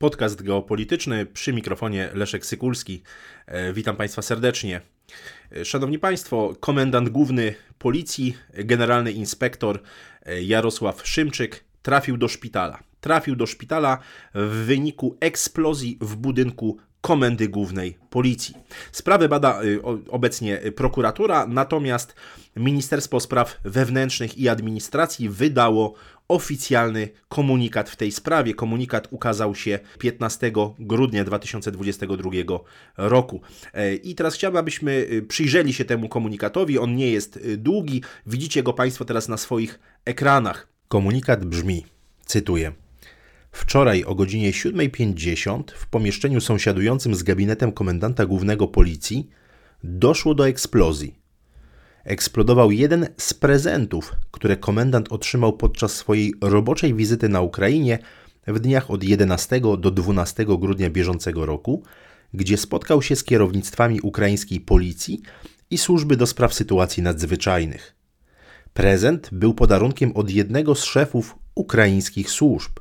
Podcast geopolityczny przy mikrofonie Leszek Sykulski. E, witam Państwa serdecznie. E, szanowni Państwo, komendant główny policji, generalny inspektor e, Jarosław Szymczyk trafił do szpitala. Trafił do szpitala w wyniku eksplozji w budynku Komendy Głównej Policji. Sprawę bada obecnie prokuratura, natomiast Ministerstwo Spraw Wewnętrznych i Administracji wydało oficjalny komunikat w tej sprawie. Komunikat ukazał się 15 grudnia 2022 roku. E, I teraz chciałbym, abyśmy y, przyjrzeli się temu komunikatowi. On nie jest y, długi. Widzicie go Państwo teraz na swoich ekranach. Komunikat brzmi, cytuję. Wczoraj o godzinie 7.50 w pomieszczeniu sąsiadującym z gabinetem komendanta głównego policji doszło do eksplozji. Eksplodował jeden z prezentów, które komendant otrzymał podczas swojej roboczej wizyty na Ukrainie w dniach od 11 do 12 grudnia bieżącego roku, gdzie spotkał się z kierownictwami ukraińskiej policji i służby do spraw sytuacji nadzwyczajnych. Prezent był podarunkiem od jednego z szefów ukraińskich służb.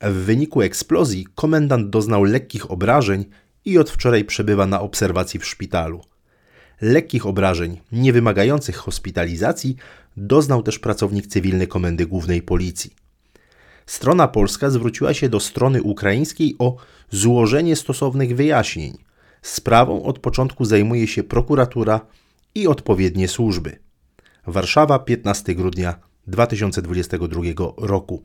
W wyniku eksplozji komendant doznał lekkich obrażeń i od wczoraj przebywa na obserwacji w szpitalu. Lekkich obrażeń, nie wymagających hospitalizacji, doznał też pracownik cywilny Komendy Głównej Policji. Strona polska zwróciła się do strony ukraińskiej o złożenie stosownych wyjaśnień. Sprawą od początku zajmuje się prokuratura i odpowiednie służby. Warszawa, 15 grudnia 2022 roku.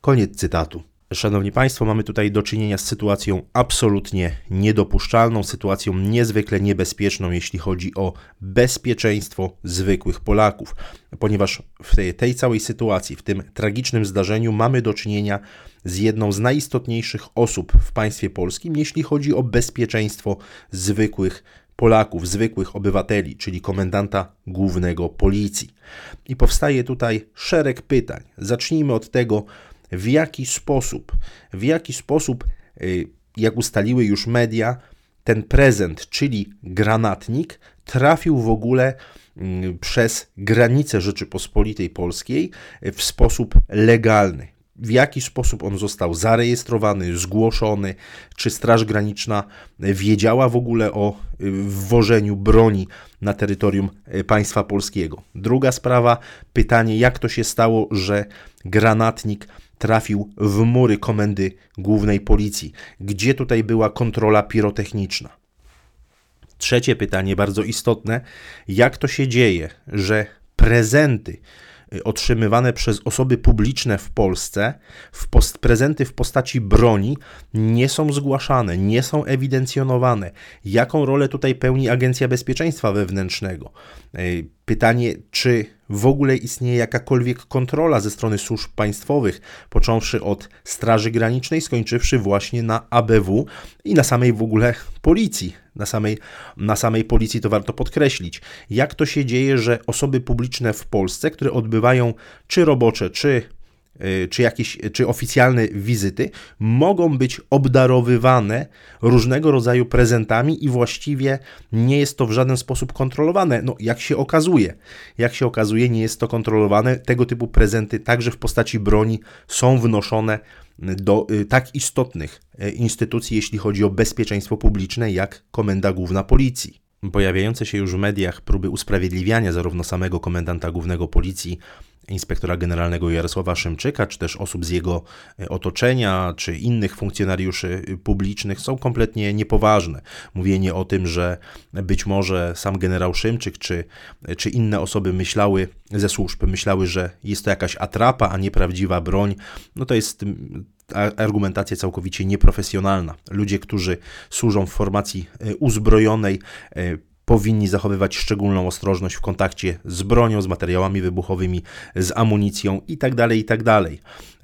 Koniec cytatu. Szanowni Państwo, mamy tutaj do czynienia z sytuacją absolutnie niedopuszczalną, sytuacją niezwykle niebezpieczną, jeśli chodzi o bezpieczeństwo zwykłych Polaków, ponieważ w tej, tej całej sytuacji, w tym tragicznym zdarzeniu, mamy do czynienia z jedną z najistotniejszych osób w państwie polskim, jeśli chodzi o bezpieczeństwo zwykłych Polaków, zwykłych obywateli, czyli komendanta głównego policji. I powstaje tutaj szereg pytań. Zacznijmy od tego, w jaki sposób, w jaki sposób, y, jak ustaliły już media, ten prezent, czyli granatnik, trafił w ogóle mm, przez granice Rzeczypospolitej Polskiej w sposób legalny. W jaki sposób on został zarejestrowany, zgłoszony, czy Straż Graniczna wiedziała w ogóle o y, wwożeniu broni na terytorium y, państwa polskiego. Druga sprawa, pytanie, jak to się stało, że granatnik trafił w mury komendy głównej policji. Gdzie tutaj była kontrola pirotechniczna? Trzecie pytanie, bardzo istotne: jak to się dzieje, że prezenty y, otrzymywane przez osoby publiczne w Polsce, w post, prezenty w postaci broni nie są zgłaszane, nie są ewidencjonowane. Jaką rolę tutaj pełni Agencja Bezpieczeństwa Wewnętrznego? Pytanie, czy w ogóle istnieje jakakolwiek kontrola ze strony służb państwowych, począwszy od Straży Granicznej, skończywszy właśnie na ABW i na samej w ogóle policji. Na samej, na samej policji to warto podkreślić. Jak to się dzieje, że osoby publiczne w Polsce, które odbywają czy robocze, czy czy jakieś, czy oficjalne wizyty mogą być obdarowywane różnego rodzaju prezentami i właściwie nie jest to w żaden sposób kontrolowane. No, jak się okazuje, jak się okazuje, nie jest to kontrolowane. Tego typu prezenty, także w postaci broni, są wnoszone do y, tak istotnych instytucji, jeśli chodzi o bezpieczeństwo publiczne, jak Komenda Główna Policji. Pojawiające się już w mediach próby usprawiedliwiania zarówno samego komendanta głównego policji, inspektora generalnego Jarosława Szymczyka, czy też osób z jego e, otoczenia, czy innych funkcjonariuszy e, publicznych są kompletnie niepoważne. Mówienie o tym, że być może sam generał Szymczyk, czy, czy inne osoby myślały ze służb, myślały, że jest to jakaś atrapa, a nie prawdziwa broń, no to jest argumentacja całkowicie nieprofesjonalna. Ludzie, którzy służą w formacji e, uzbrojonej, powinni zachowywać szczególną ostrożność w kontakcie z bronią, z materiałami wybuchowymi, z amunicją itd. Tak itd. Tak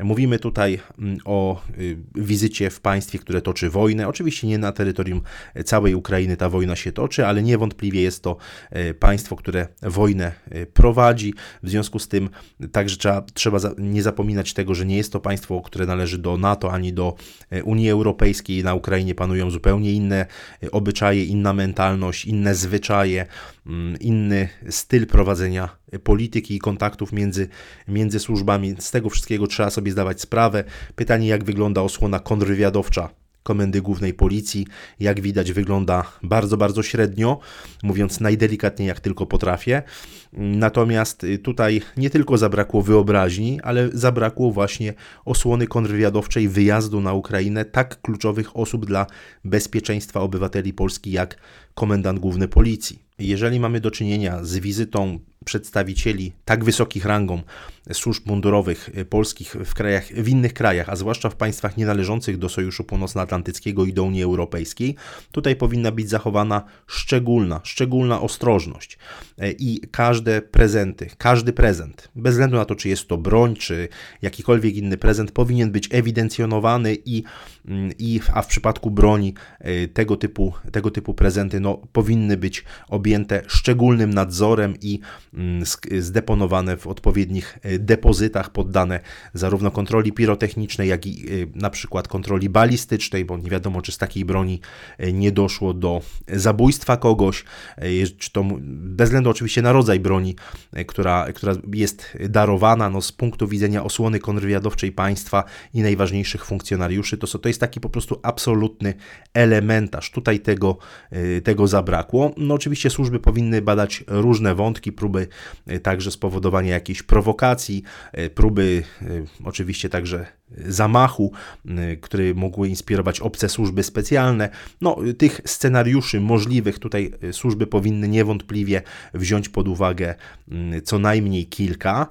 Mówimy tutaj mm, o y, wizycie w państwie, które toczy wojnę. Oczywiście nie na terytorium całej Ukrainy ta wojna się toczy, ale niewątpliwie jest to y, państwo, które wojnę y, prowadzi. W związku z tym także trzeba, trzeba nie zapominać tego, że nie jest to państwo, które należy do NATO ani do Unii Europejskiej. Na Ukrainie panują zupełnie inne obyczaje, inna mentalność, inne zwyczaje zwyczaje, mm, inny styl prowadzenia polityki i kontaktów między, między służbami. Z tego wszystkiego trzeba sobie zdawać sprawę. Pytanie, jak wygląda osłona kontrwywiadowcza Komendy Głównej Policji. Jak widać, wygląda bardzo, bardzo średnio, mówiąc najdelikatniej, jak tylko potrafię. Natomiast y, tutaj nie tylko zabrakło wyobraźni, ale zabrakło właśnie osłony kontrwywiadowczej wyjazdu na Ukrainę tak kluczowych osób dla bezpieczeństwa obywateli Polski jak komendant główny policji. Jeżeli mamy do czynienia z wizytą przedstawicieli tak wysokich rangą służb mundurowych y, polskich w, krajach, w innych krajach, a zwłaszcza w państwach nienależących do Sojuszu Północnoatlantyckiego i do Unii Europejskiej, tutaj powinna być zachowana szczególna, szczególna ostrożność. Y, I każde prezenty, każdy prezent, bez względu na to, czy jest to broń, czy jakikolwiek inny prezent, powinien być ewidencjonowany i, mm, i a w przypadku broni y, tego typu, tego typu prezenty no, powinny być objęte szczególnym nadzorem i zdeponowane w odpowiednich depozytach poddane zarówno kontroli pirotechnicznej, jak i y, na przykład kontroli balistycznej, bo nie wiadomo, czy z takiej broni y, nie doszło do zabójstwa kogoś, czy to bez względu oczywiście na rodzaj broni, która, która jest darowana, no z punktu widzenia osłony kontrwywiadowczej państwa i najważniejszych funkcjonariuszy, to, to jest taki po prostu absolutny elementarz. Tutaj tego, tego zabrakło. No oczywiście służby powinny badać różne wątki, próby także spowodowania jakiejś prowokacji, E, próby e, oczywiście także zamachu, które mogły inspirować obce służby specjalne. No, tych scenariuszy możliwych tutaj służby powinny niewątpliwie wziąć pod uwagę co najmniej kilka,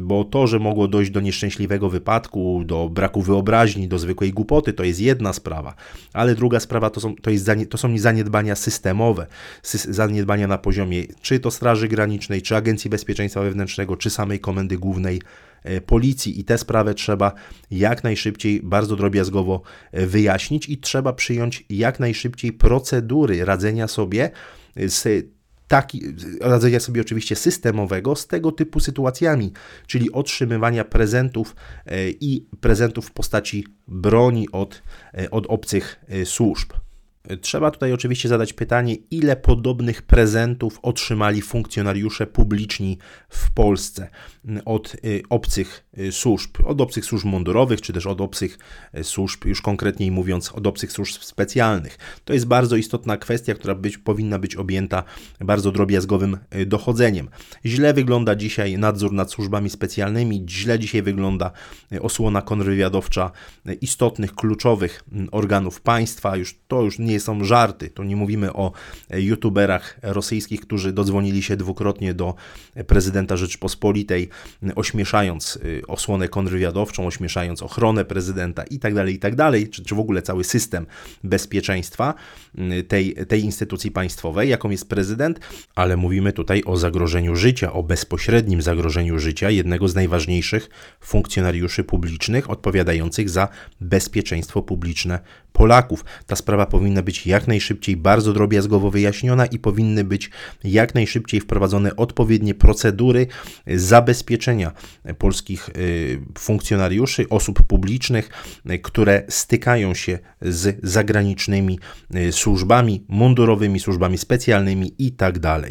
bo to, że mogło dojść do nieszczęśliwego wypadku, do braku wyobraźni, do zwykłej głupoty, to jest jedna sprawa, ale druga sprawa to są, to jest, to są zaniedbania systemowe, zaniedbania na poziomie czy to Straży Granicznej, czy Agencji Bezpieczeństwa Wewnętrznego, czy samej Komendy Głównej e, Policji i tę sprawę trzeba jak najszybciej, bardzo drobiazgowo e, wyjaśnić i trzeba przyjąć jak najszybciej procedury radzenia sobie z taki, radzenia sobie oczywiście systemowego z tego typu sytuacjami, czyli otrzymywania prezentów e, i prezentów w postaci broni od, od obcych służb. Trzeba tutaj oczywiście zadać pytanie, ile podobnych prezentów otrzymali funkcjonariusze publiczni w Polsce od y, obcych y, służb, od obcych służb mundurowych, czy też od obcych y, służb, już konkretniej mówiąc, od obcych służb specjalnych. To jest bardzo istotna kwestia, która być, powinna być objęta bardzo drobiazgowym dochodzeniem. Źle wygląda dzisiaj nadzór nad służbami specjalnymi, źle dzisiaj wygląda osłona kontrwywiadowcza istotnych, kluczowych organów państwa. Już to już nie są żarty. To nie mówimy o youtuberach rosyjskich, którzy dodzwonili się dwukrotnie do prezydenta Rzeczypospolitej, ośmieszając y, osłonę kontrwywiadowczą, ośmieszając ochronę prezydenta itd., tak itd., tak czy, czy w ogóle cały system bezpieczeństwa tej, tej instytucji państwowej, jaką jest prezydent, ale mówimy tutaj o zagrożeniu życia, o bezpośrednim zagrożeniu życia jednego z najważniejszych funkcjonariuszy publicznych odpowiadających za bezpieczeństwo publiczne Polaków. Ta sprawa powinna być jak najszybciej bardzo drobiazgowo wyjaśniona i powinny być jak najszybciej wprowadzone odpowiednie procedury zabezpieczenia polskich y, funkcjonariuszy, osób publicznych, y, które stykają się z zagranicznymi y, służbami mundurowymi, służbami specjalnymi itd. Tak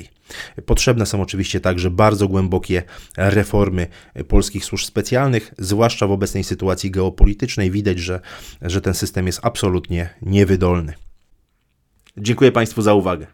Potrzebne są oczywiście także bardzo głębokie reformy polskich służb specjalnych, zwłaszcza w obecnej sytuacji geopolitycznej. Widać, że, że ten system jest absolutnie niewydolny. Dziękuję Państwu za uwagę.